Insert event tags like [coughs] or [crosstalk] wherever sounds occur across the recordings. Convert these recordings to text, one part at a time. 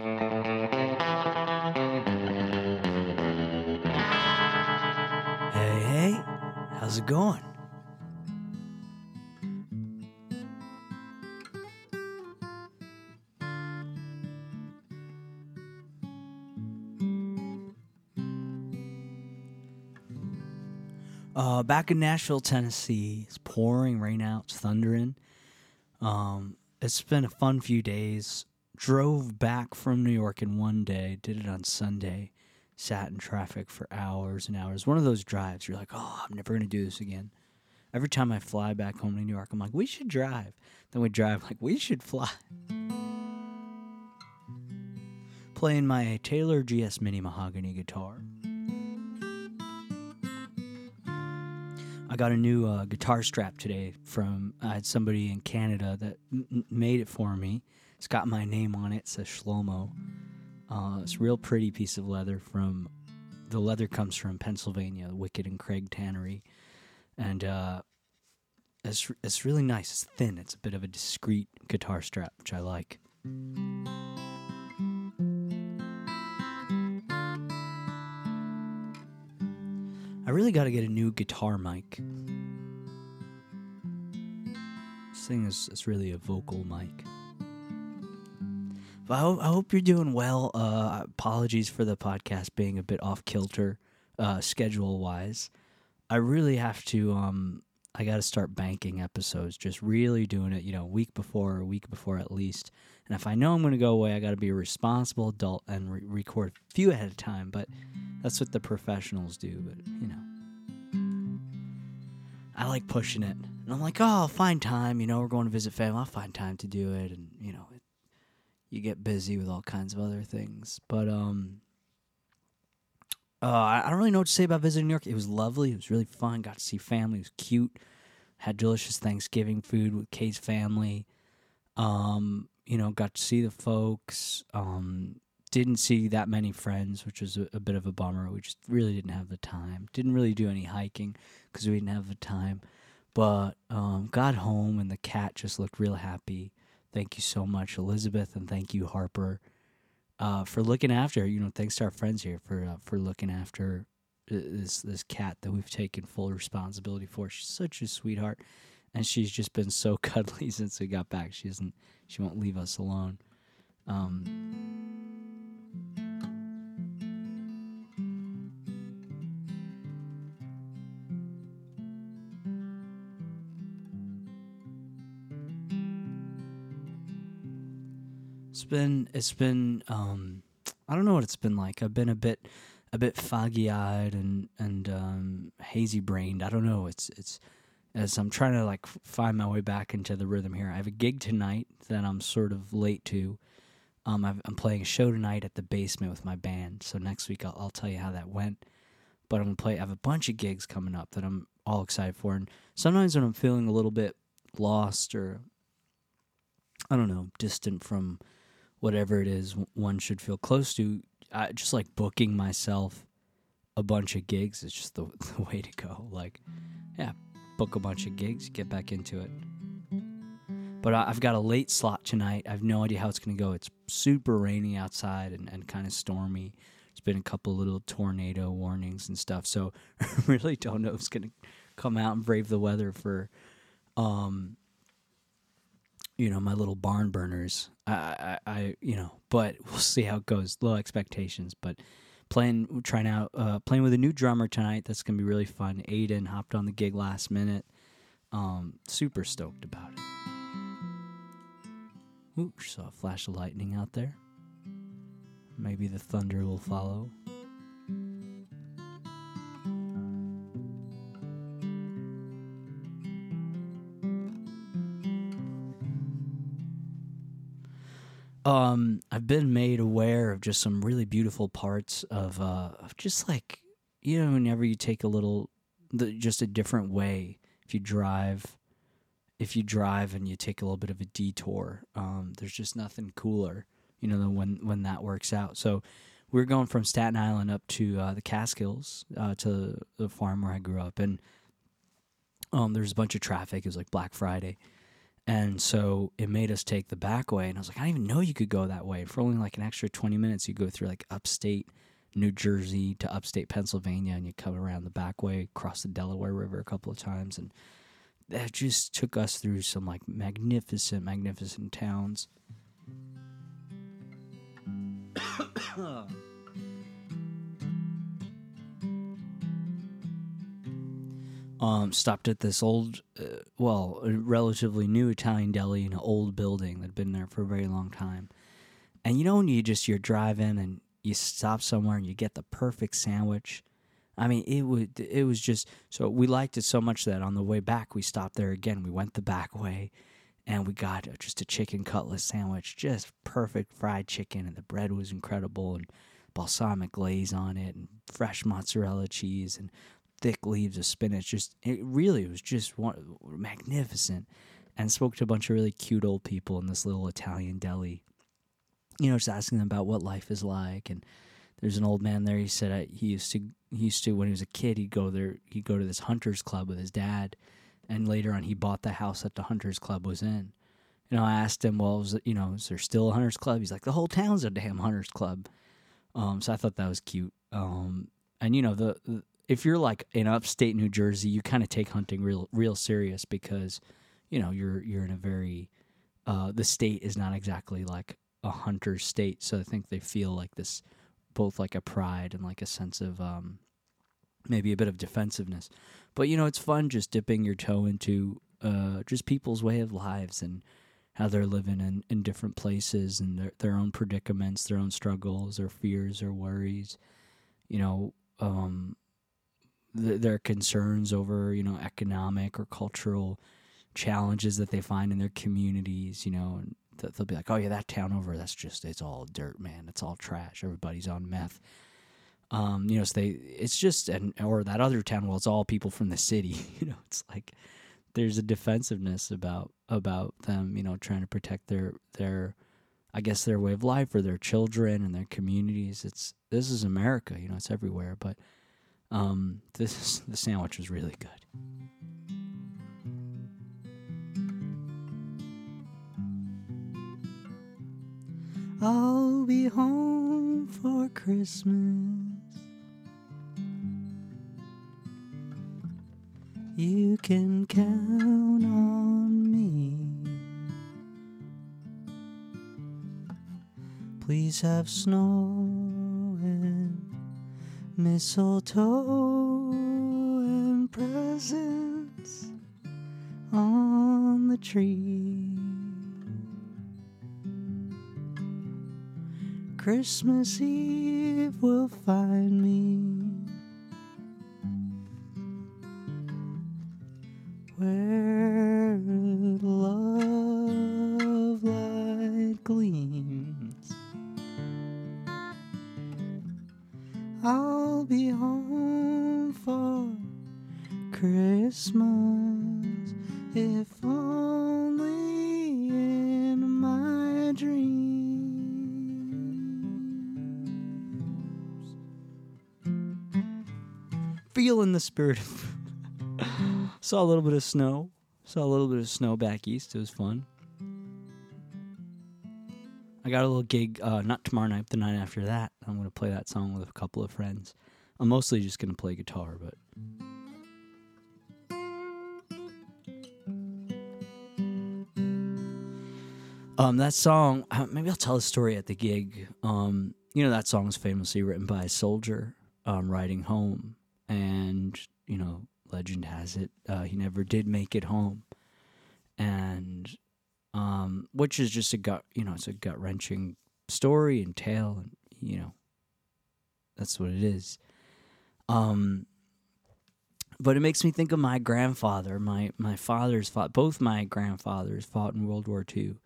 Hey, hey, how's it going? Uh, back in Nashville, Tennessee, it's pouring rain out, it's thundering. Um, it's been a fun few days. Drove back from New York in one day, did it on Sunday, sat in traffic for hours and hours. One of those drives, you're like, oh, I'm never going to do this again. Every time I fly back home to New York, I'm like, we should drive. Then we drive, like, we should fly. Playing my Taylor GS Mini Mahogany guitar. I got a new uh, guitar strap today from I had somebody in Canada that m- made it for me. It's got my name on it. It says Shlomo. Uh, it's a real pretty piece of leather from the leather comes from Pennsylvania, Wickett and Craig Tannery, and uh, it's it's really nice. It's thin. It's a bit of a discreet guitar strap, which I like. I really got to get a new guitar mic. This thing is, is really a vocal mic. I, ho- I hope you're doing well. Uh, apologies for the podcast being a bit off kilter, uh, schedule wise. I really have to. Um, I got to start banking episodes. Just really doing it, you know, week before, week before at least. And if I know I'm going to go away, I got to be a responsible adult and re- record a few ahead of time. But that's what the professionals do. But you know, I like pushing it, and I'm like, oh, I'll find time. You know, we're going to visit family. I'll find time to do it, and you know, you get busy with all kinds of other things. But um, uh, I don't really know what to say about visiting New York. It was lovely. It was really fun. Got to see family. It was cute. Had delicious Thanksgiving food with Kay's family. Um, you know, got to see the folks. Um, didn't see that many friends, which was a, a bit of a bummer. We just really didn't have the time. Didn't really do any hiking because we didn't have the time. But um, got home and the cat just looked real happy. Thank you so much, Elizabeth, and thank you, Harper, uh, for looking after. You know, thanks to our friends here for uh, for looking after uh, this this cat that we've taken full responsibility for. She's such a sweetheart, and she's just been so [laughs] cuddly since we got back. She doesn't, she won't leave us alone. Um, been it's been um I don't know what it's been like. I've been a bit a bit foggy eyed and and um, hazy brained. I don't know. It's it's as I'm trying to like find my way back into the rhythm here. I have a gig tonight that I'm sort of late to. Um, I've, I'm playing a show tonight at the basement with my band. So next week I'll, I'll tell you how that went. But I'm gonna play. I have a bunch of gigs coming up that I'm all excited for. And sometimes when I'm feeling a little bit lost or I don't know, distant from whatever it is one should feel close to. I just like booking myself a bunch of gigs is just the, [laughs] the way to go. Like, yeah, book a bunch of gigs, get back into it. But I- I've got a late slot tonight. I have no idea how it's going to go. It's super rainy outside and, and kind of stormy. There's been a couple little tornado warnings and stuff. So [laughs] I really don't know if it's going to come out and brave the weather for um, you know my little barn burners. I, I i you know but [laughs] we'll see how it goes. Low expectations but playing trying out uh playing with a new drummer tonight. That's gonna be really fun. Aiden hopped on the gig last minute. Um super stoked about it. Ooh, saw a flash of lightning out there. Maybe the thunder will follow um I've been made aware of just some really beautiful parts of uh of just like you know whenever you take a little the, just a different way. If you drive if you drive and you take a little bit of a detour um there's just nothing cooler you know than when when that works out. So we're going from Staten Island up to uh, the Catskills uh, to the farm where I grew up. And um there's a bunch of traffic. It was like Black Friday And so it made us take the back way. And I was like, I didn't even know you could go that way. For only like an extra 20 minutes, you go through like upstate New Jersey to upstate Pennsylvania and you come around the back way, cross the Delaware River a couple of times. And that just took us through some like magnificent, magnificent towns. [coughs] [coughs] um, stopped at this old, uh, well, relatively new Italian deli in an old building that had been there for a very long time. And you know when you just you're driving and you stop somewhere and you get the perfect sandwich. I mean, it would it was just so we liked it so much that on the way back we stopped there again. We went the back way, and we got just a chicken cutlet sandwich, just perfect fried chicken, and the bread was incredible, and balsamic glaze on it, and fresh mozzarella cheese, and thick leaves of spinach. Just it really was just one, magnificent, and spoke to a bunch of really cute old people in this little Italian deli. You know, just asking them about what life is like, and there's an old man there. He said he used to he used to when he was a kid he'd go there he'd go to this hunters club with his dad, and later on he bought the house that the hunters club was in. You know, I asked him, well, was you know, is there still a hunters club? He's like, the whole town's a damn hunters club. Um, so I thought that was cute. Um, and you know, the if you're like in upstate New Jersey, you kind of take hunting real real serious because you know you're you're in a very uh, the state is not exactly like a hunter state, so I think they feel like this both like a pride and like a sense of um, maybe a bit of defensiveness. But you know, it's fun just dipping your toe into uh, just people's way of lives and how they're living in, in different places and their their own predicaments, their own struggles, or fears, or worries. You know, um, th- their concerns over you know economic or cultural challenges that they find in their communities. You know, and th- they'll be like, "Oh yeah, that town over, that's just it's all dirt, man. It's all trash. Everybody's on meth." Um, you know, so they it's just and or that other town. Well, it's all people from the city. [laughs] you know, it's like there's a defensiveness about about them. You know, trying to protect their their I guess their way of life or their children and their communities. It's this is America, you know, it's everywhere. But um, this the sandwich was really good. I'll be home for Christmas. You can count on me. Please have snow mistletoe and presents on the tree. Christmas Eve will find me where love light gleams. I'll be home for Christmas if only in my dreams. Feeling the spirit. [laughs] Saw a little bit of snow. Saw a little bit of snow back east. It was fun. I got a little gig, uh, not tomorrow night, but the night after that. I'm going to play that song with a couple of friends. I'm mostly just going to play guitar, but. Um, that song, maybe I'll tell a story at the gig. Um, you know, that song is famously written by a soldier um, riding home. And, you know, legend has it, uh, he never did make it home. And um, which is just a gut, you know, it's a gut wrenching story and tale, and you know, that's what it is. Um, but it makes me think of my grandfather. My my father's fought. Both my grandfathers fought in World War II.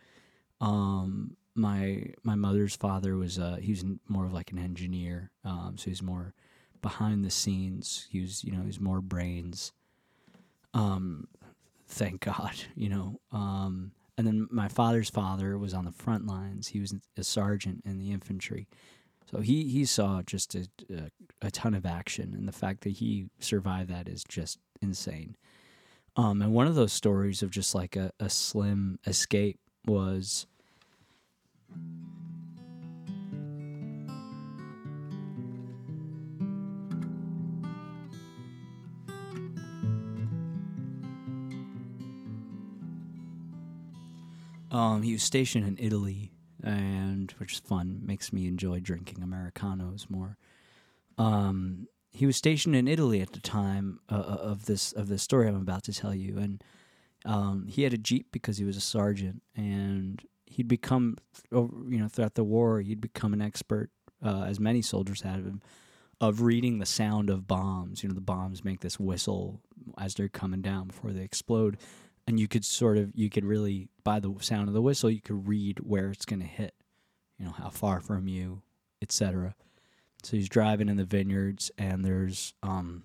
Um, my my mother's father was uh, he was more of like an engineer. Um, so he's more behind the scenes. He was you know he's more brains. Um, thank God, [laughs] you know. Um, and then my father's father was on the front lines. He was a sergeant in the infantry. So he, he saw just a, a, a ton of action. And the fact that he survived that is just insane. Um, and one of those stories of just like a, a slim escape was Um, he was stationed in Italy, and which is fun, makes me enjoy drinking americanos more. Um, he was stationed in Italy at the time uh, uh, of this of this story I'm about to tell you, and um, he had a jeep because he was a sergeant, and he'd become, you know, throughout the war, he'd become an expert, uh, as many soldiers had of him, of reading the sound of bombs. You know, the bombs make this whistle as they're coming down before they explode, and you could sort of you could really by the sound of the whistle you could read where it's going to hit you know how far from you etc so he's driving in the vineyards and there's um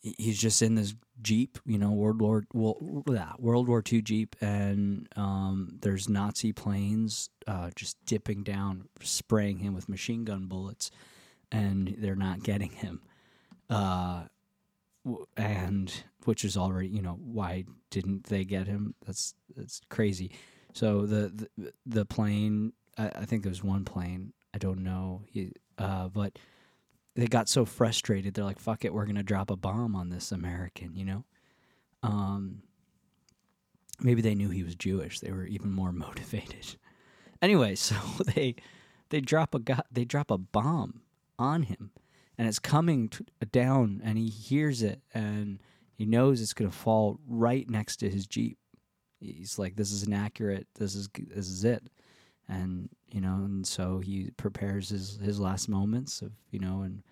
he's just in this jeep you know world war well, world war ii jeep and um there's nazi planes uh just dipping down spraying him with machine gun bullets and they're not getting him. Uh and which is already you know why didn't they get him? That's that's crazy. So the the, the plane, I, I, think there was one plane. I don't know, he, uh, but they got so frustrated. They're like, "Fuck it, we're gonna drop a bomb on this American," you know. Um, maybe they knew he was Jewish. They were even more [laughs] motivated. Anyway, so [laughs] they they drop a they drop a bomb on him and it's coming down and he hears it and he knows it's going to fall right next to his jeep. He's like this is inaccurate. This is this is it. And you know and so he prepares his his last moments of you know and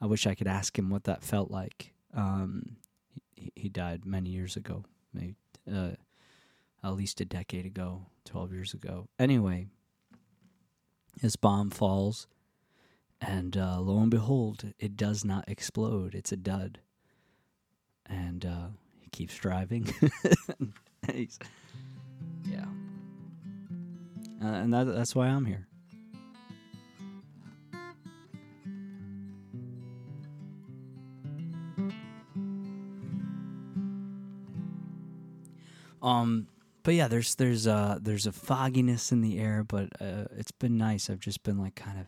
i wish i could ask him what that felt like. Um he, he died many years ago maybe uh, at least a decade ago 12 years ago. Anyway his bomb falls and uh, lo and behold, it does not explode. It's a dud. And uh, he keeps driving. [laughs] yeah. Uh, and that, that's why I'm here. Um, but yeah, there's there's uh there's a fogginess in the air, but uh, it's been nice. I've just been like kind of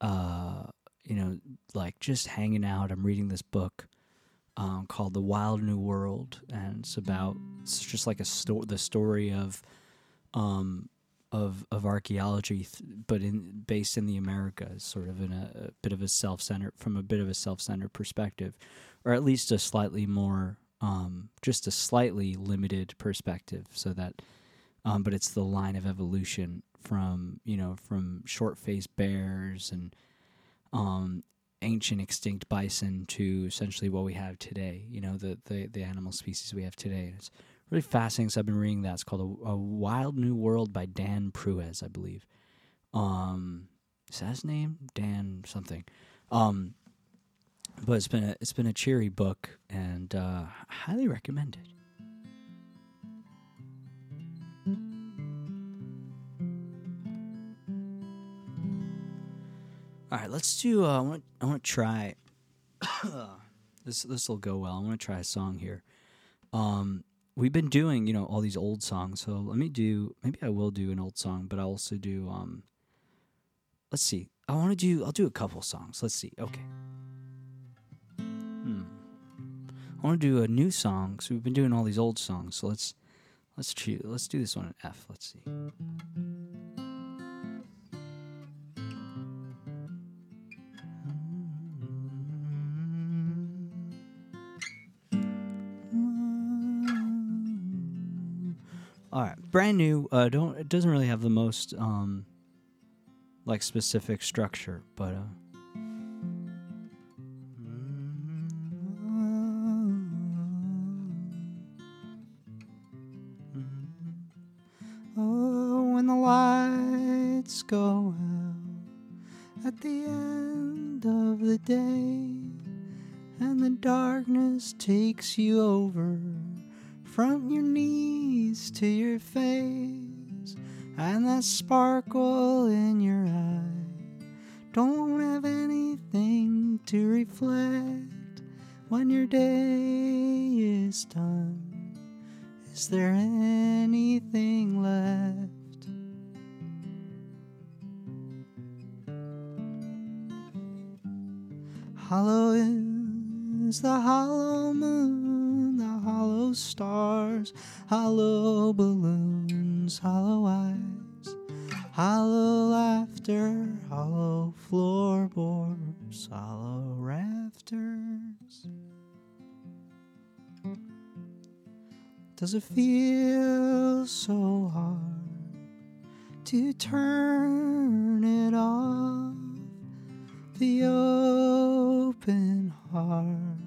uh, you know, like just hanging out. I'm reading this book um, called The Wild New World, and it's about it's just like a sto- the story of um, of of archaeology, th- but in based in the Americas, sort of in a, a bit of a self centered from a bit of a self centered perspective, or at least a slightly more um, just a slightly limited perspective, so that. Um, but it's the line of evolution from you know from short faced bears and um, ancient extinct bison to essentially what we have today. You know the the, the animal species we have today. It's really fascinating. So I've been reading that. It's called a, a Wild New World by Dan Pruez, I believe. Um, is that his name? Dan something. Um, but it's been a it's been a cheery book and uh, highly recommended. All right, let's do. Uh, I want. I want to try. [coughs] this this will go well. I want to try a song here. Um, we've been doing you know all these old songs, so let me do. Maybe I will do an old song, but I'll also do. Um, let's see. I want to do. I'll do a couple songs. Let's see. Okay. Hmm. I want to do a new song. So we've been doing all these old songs. So let's let's choose. Let's do this one in F. Let's see. All right, brand new. Uh, don't it doesn't really have the most um, like specific structure, but uh, don't have anything to reflect when your day is done, is there anything left? Hollow is the hollow moon, the hollow stars, hollow balloons, hollow eyes, hollow laughter, hollow floorboards, hollow rafters. Does it feel so hard to turn it off? The open heart,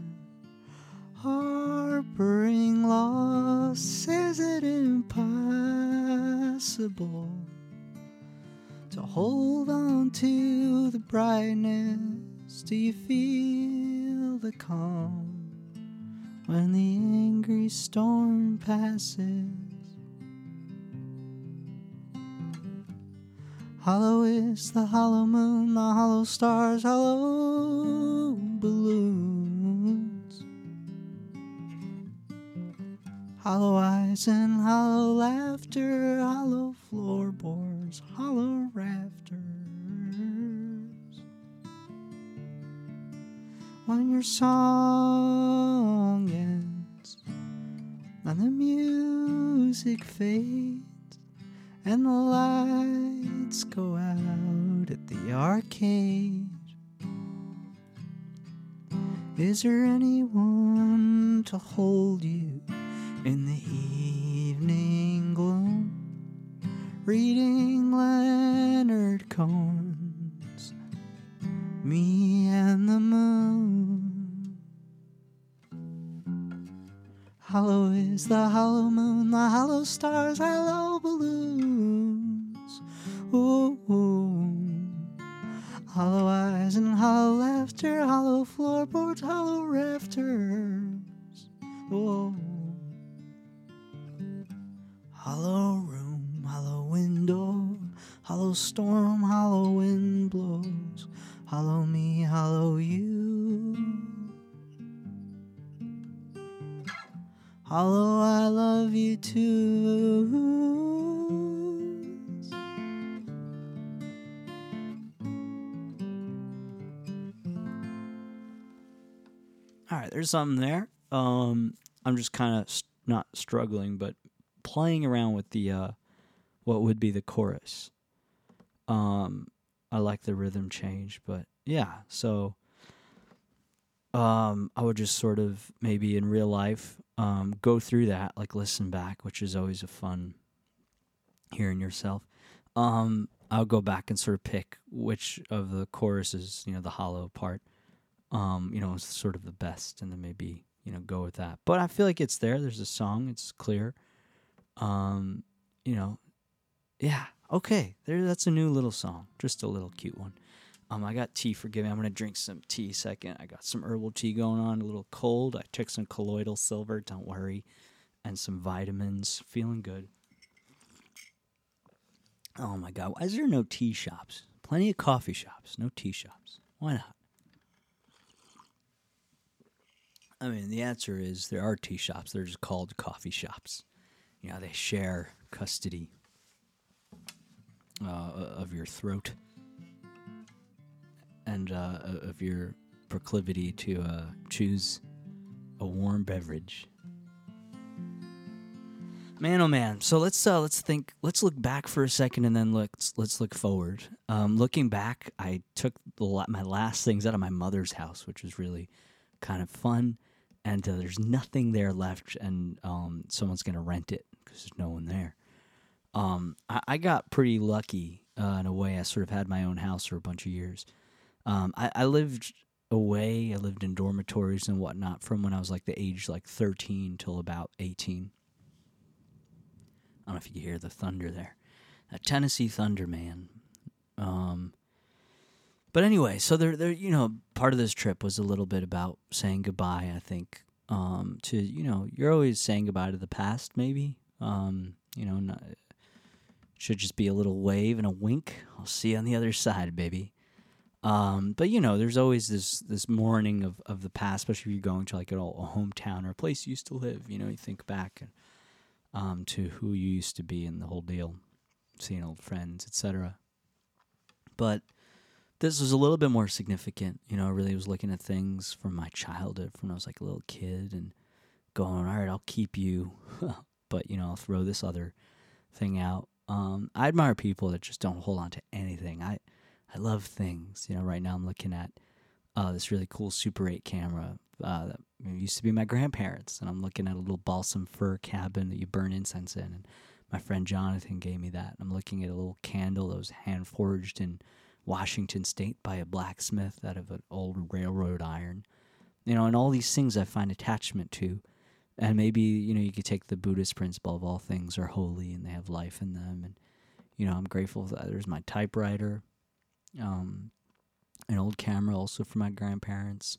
harboring loss, is it impossible to hold on to the brightness? Do you feel the calm? when the angry storm passes. Hollow is the hollow moon, the hollow stars, hollow balloons. Hollow eyes and hollow laughter, hollow floorboards, hollow rafters. when your song ends and the music fades and the lights go out at the arcade. Is there anyone to hold you in the evening gloom? Reading Leonard Cohen's Me and the Moon. Hollow is the hollow moon, the hollow stars, hollow balloons. Ooh, ooh. Hollow eyes and hollow laughter, hollow floorboards, hollow rafters. Oh. Hollow room, hollow window, hollow storm, hollow wind blows. Hollow me, hollow you. Hollow, I love you too. All right, there's something there. Um, I'm just kind of st- not struggling, but playing around with the uh, what would be the chorus. Um, I like the rhythm change, but yeah, so um, I would just sort of maybe in real life um, go through that, like listen back, which is always a fun hearing yourself. Um, I'll go back and sort of pick which of the choruses, you know, the hollow part, um, you know, is sort of the best, and then maybe you know go with that. But I feel like it's there. There's a song. It's clear. Um, you know, yeah. Okay, there. That's a new little song. Just a little cute one. Um, I got tea. for me. I'm gonna drink some tea second. I got some herbal tea going on. A little cold. I took some colloidal silver. Don't worry, and some vitamins. Feeling good. Oh my God! Why is there no tea shops? Plenty of coffee shops. No tea shops. Why not? I mean, the answer is there are tea shops. They're just called coffee shops. You know, they share custody uh, of your throat and uh, of your proclivity to uh, choose a warm beverage. Man, oh man! So let's uh, let's think. Let's look back for a second, and then let's let's look forward. Um, looking back, I took the, my last things out of my mother's house, which was really kind of fun. And uh, there's nothing there left, and um, someone's gonna rent it because there's no one there. Um, I, I got pretty lucky uh, in a way. I sort of had my own house for a bunch of years. Um, I, I lived away. I lived in dormitories and whatnot from when I was like the age like 13 till about 18. I don't know if you can hear the thunder there. A Tennessee Thunder, man. Um, but anyway, so there, there, you know, part of this trip was a little bit about saying goodbye. I think um, to you know, you're always saying goodbye to the past. Maybe um, you know, not, should just be a little wave and a wink. I'll see you on the other side, baby. Um, but you know, there's always this this mourning of, of the past, especially if you're going to like a, a hometown or a place you used to live. You know, you think back um, to who you used to be and the whole deal, seeing old friends, etc. But this was a little bit more significant. You know, I really was looking at things from my childhood, from when I was like a little kid, and going, all right, I'll keep you, [laughs] but you know, I'll throw this other thing out. Um, I admire people that just don't hold on to anything. I I love things. You know, right now I'm looking at uh, this really cool Super 8 camera uh, that used to be my grandparents, and I'm looking at a little balsam fir cabin that you burn incense in. And my friend Jonathan gave me that. I'm looking at a little candle that was hand forged in Washington State by a blacksmith out of an old railroad iron. You know, and all these things I find attachment to. And maybe, you know, you could take the Buddhist principle of all things are holy and they have life in them. And, you know, I'm grateful that there's my typewriter um, an old camera also from my grandparents.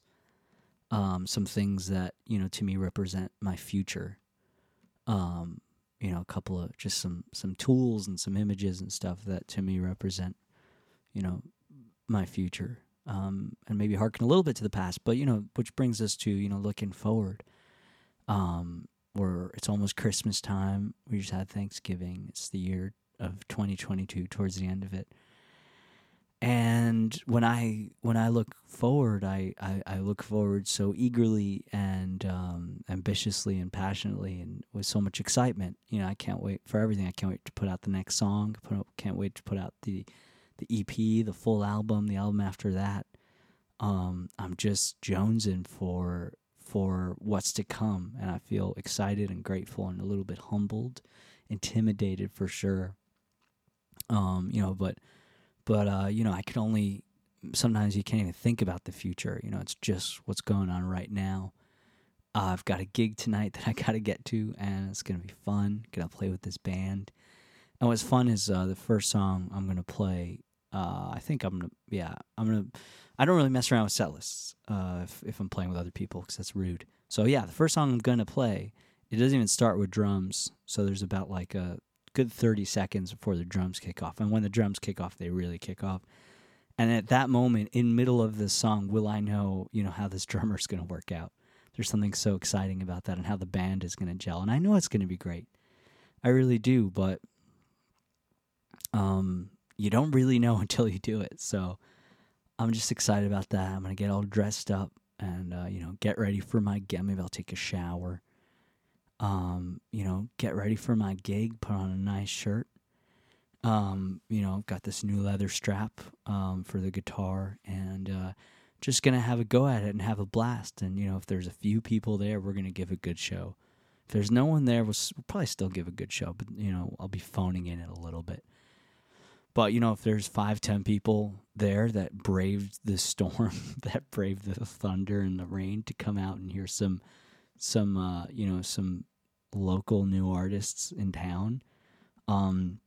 Um, some things that you know to me represent my future. Um, you know, a couple of just some some tools and some images and stuff that to me represent, you know, my future. Um, and maybe harken a little bit to the past, but you know, which brings us to you know looking forward. Um, where it's almost Christmas time. We just had Thanksgiving. It's the year of 2022, towards the end of it and when I when I look forward, I, I, I look forward so eagerly and um, ambitiously and passionately and with so much excitement. You know, I can't wait for everything. I can't wait to put out the next song. Put can't wait to put out the the EP, the full album, the album after that. Um, I'm just jonesing for for what's to come, and I feel excited and grateful and a little bit humbled, intimidated for sure. Um, you know, but but uh, you know, I can only sometimes you can't even think about the future. You know, it's just what's going on right now. Uh, I've got a gig tonight [laughs] that I got to get to, and it's gonna be fun. Gonna play with this band. And what's fun is uh, the first song I'm gonna play. Uh, I think I'm gonna, yeah, I'm gonna. I don't really mess around with set lists uh, if if I'm playing with other people because that's rude. So yeah, the first song I'm gonna play, it doesn't even start with drums. So there's about like a good 30 seconds before the drums kick off. And when the drums kick off, they really kick off. And at that moment, in middle of the song, will I know, you know, how this [laughs] drummer is going to work out? There's something so exciting about that and how the band is to gel. And I know it's to be great. I really do, but um, you don't really know [laughs] until you do it. So I'm just excited about that. I'm to get all dressed up and, uh, you know, get ready for my, gig. maybe I'll take a shower um, you know, get ready for my gig, put on a nice shirt. Um, you know, got this new leather strap um, for the guitar and uh, just to have a go at it and have a blast. And, you know, if there's a few people there, we're to give a good show. If there's no one there, we'll, we'll probably still give a good show, but, you know, I'll be phoning in it a little bit. But, you know, if there's five, ten people there that braved the storm, [laughs] that braved the thunder and the rain to come out and hear some some uh, you know some local new artists in town, um,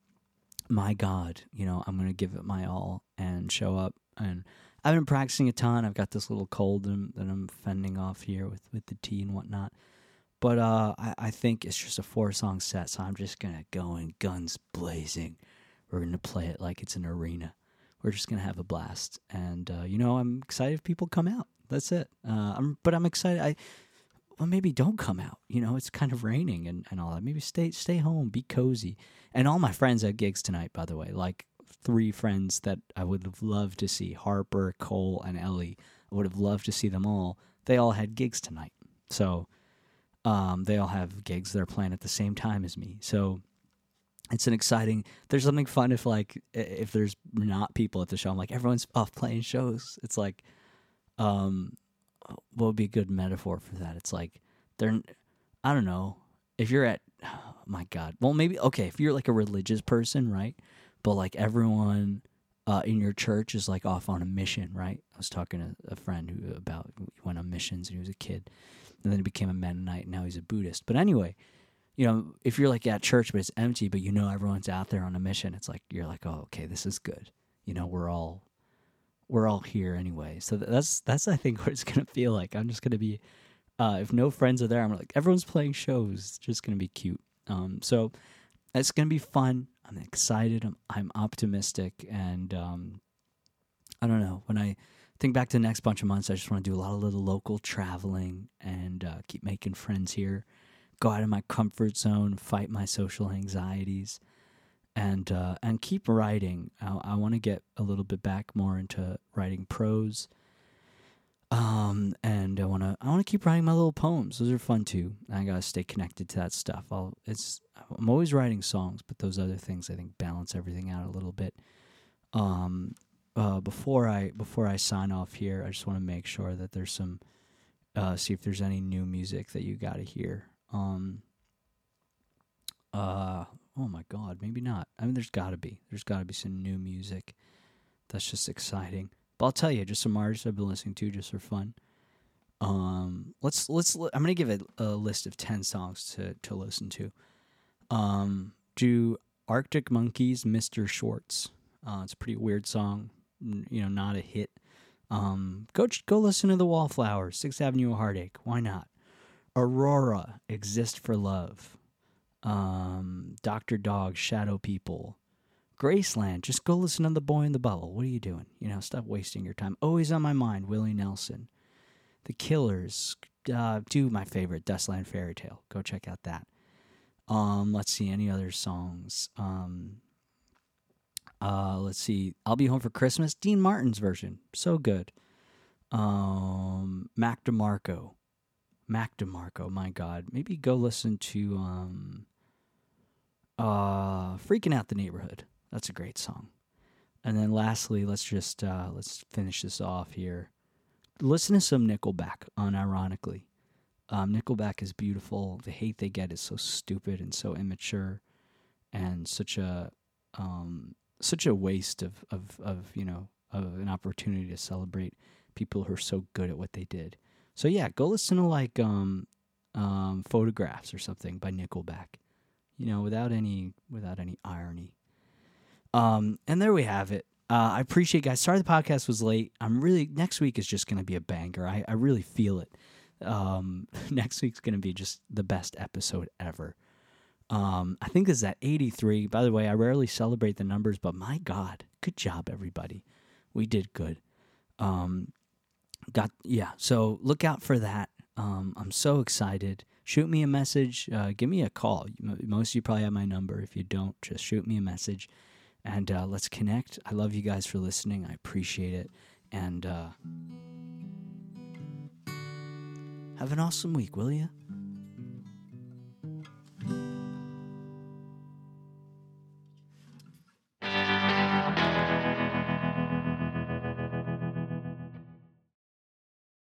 my God, you know I'm gonna give it my all and show up. And I've been practicing a ton. I've got this little cold that I'm, fending off here with with the tea and whatnot. But uh, I, I think it's just a four song set, so I'm just gonna go in guns blazing. We're gonna play it like it's an arena. We're just gonna have a blast, and uh, you know I'm excited if people come out. That's it. Uh, I'm, but I'm excited. I well, maybe don't come out. You know, it's kind of raining and, and all that. Maybe stay stay home, be cozy. And all my friends had gigs tonight, by the way. Like three friends that I would have loved to see Harper, Cole, and Ellie. I would have loved to see them all. They all had gigs tonight. So um, they all have gigs they're playing at the same time as me. So it's an exciting there's something fun if like if there's not people at the show. I'm like everyone's off playing shows. It's like um what would be a good metaphor for that? It's like they're, I don't know, if you're at, oh [sighs] my God, well maybe okay, if you're like a religious person, right? But like everyone uh, in your church is like off on a mission, right? I was talking to a friend who about went on missions and he was a kid, and then he became a Mennonite, and now he's a Buddhist. But anyway, you know, if you're like at church but it's empty, but you know everyone's out there on a mission, it's like you're like, oh, okay, this is good. You know, we're all we're all here anyway. So that's that's I think [laughs] what it's gonna feel like. I'm just gonna be, uh, if no friends are there, I'm like everyone's playing shows. It's just gonna be cute. Um, so it's gonna be fun. I'm excited. I'm I'm optimistic, and um, I don't know. When I think back to the next bunch of months, I just want to do a lot of little local traveling and uh, keep making friends here. Go out of my comfort zone, fight my social anxieties, and uh, and keep writing. I, I want to get a little bit back more into writing prose. Um, and I want to I want to keep writing my little poems. Those are fun too. I gotta stay connected to that stuff. I'll it's I'm always writing songs, but those other things I think balance everything out a little bit. Um, uh, before I before I sign off here, I just want to make sure that there's some uh, see if there's any new music that you got to hear. Um, uh, oh my God, maybe not. I mean, there's got to be. There's got to be some new music. That's just exciting. But I'll tell you, just some artists I've been listening to just for fun. Um, let's let's. I'm gonna give it a list of ten songs to to listen to. Um, do Arctic Monkeys, Mr. Schwartz. Uh, it's a pretty weird song. You know, not a hit. Um, go go listen to the Wallflowers, Sixth Avenue Heartache. Why not? Aurora, Exist for Love. Um, Doctor Dog, Shadow People. Graceland, just go listen to The Boy in the Bubble. What are you doing? You know, stop wasting your time. Always on my mind, Willie Nelson. The Killers, uh, do my favorite, Dustland Fairy Tale. Go check out that. Um, let's see any other songs. Um, uh, let's see. I'll be home for Christmas. Dean Martin's version, so good. Um, Mac DeMarco, Mac DeMarco. My God, maybe go listen to um, uh, freaking out the neighborhood. That's a great song. And then lastly, let's just uh, let's finish this off here. Listen to some Nickelback, unironically. Um, Nickelback is beautiful. The hate they get is so stupid and so immature, and such a um, such a waste of, of, of you know of an opportunity to celebrate people who are so good at what they did. So yeah, go listen to like um, um, photographs or something by Nickelback. You know, without any without any irony. Um, and there we have it. Uh, I appreciate guys. Sorry the podcast was late. I'm really next week is just to be a banger. I, I really feel it. Um, [laughs] next week's to be just the best episode ever. Um, I think this is at 83. By the way, I rarely celebrate the numbers, but my God, good job, everybody. We did good. Um, got yeah. So look out for that. Um, I'm so excited. Shoot me a message. Uh, give me a call. Most of you probably have my number. If you don't, just shoot me a message, and uh, let's connect. I love you guys for listening. I appreciate it, and uh, have an awesome week, will you?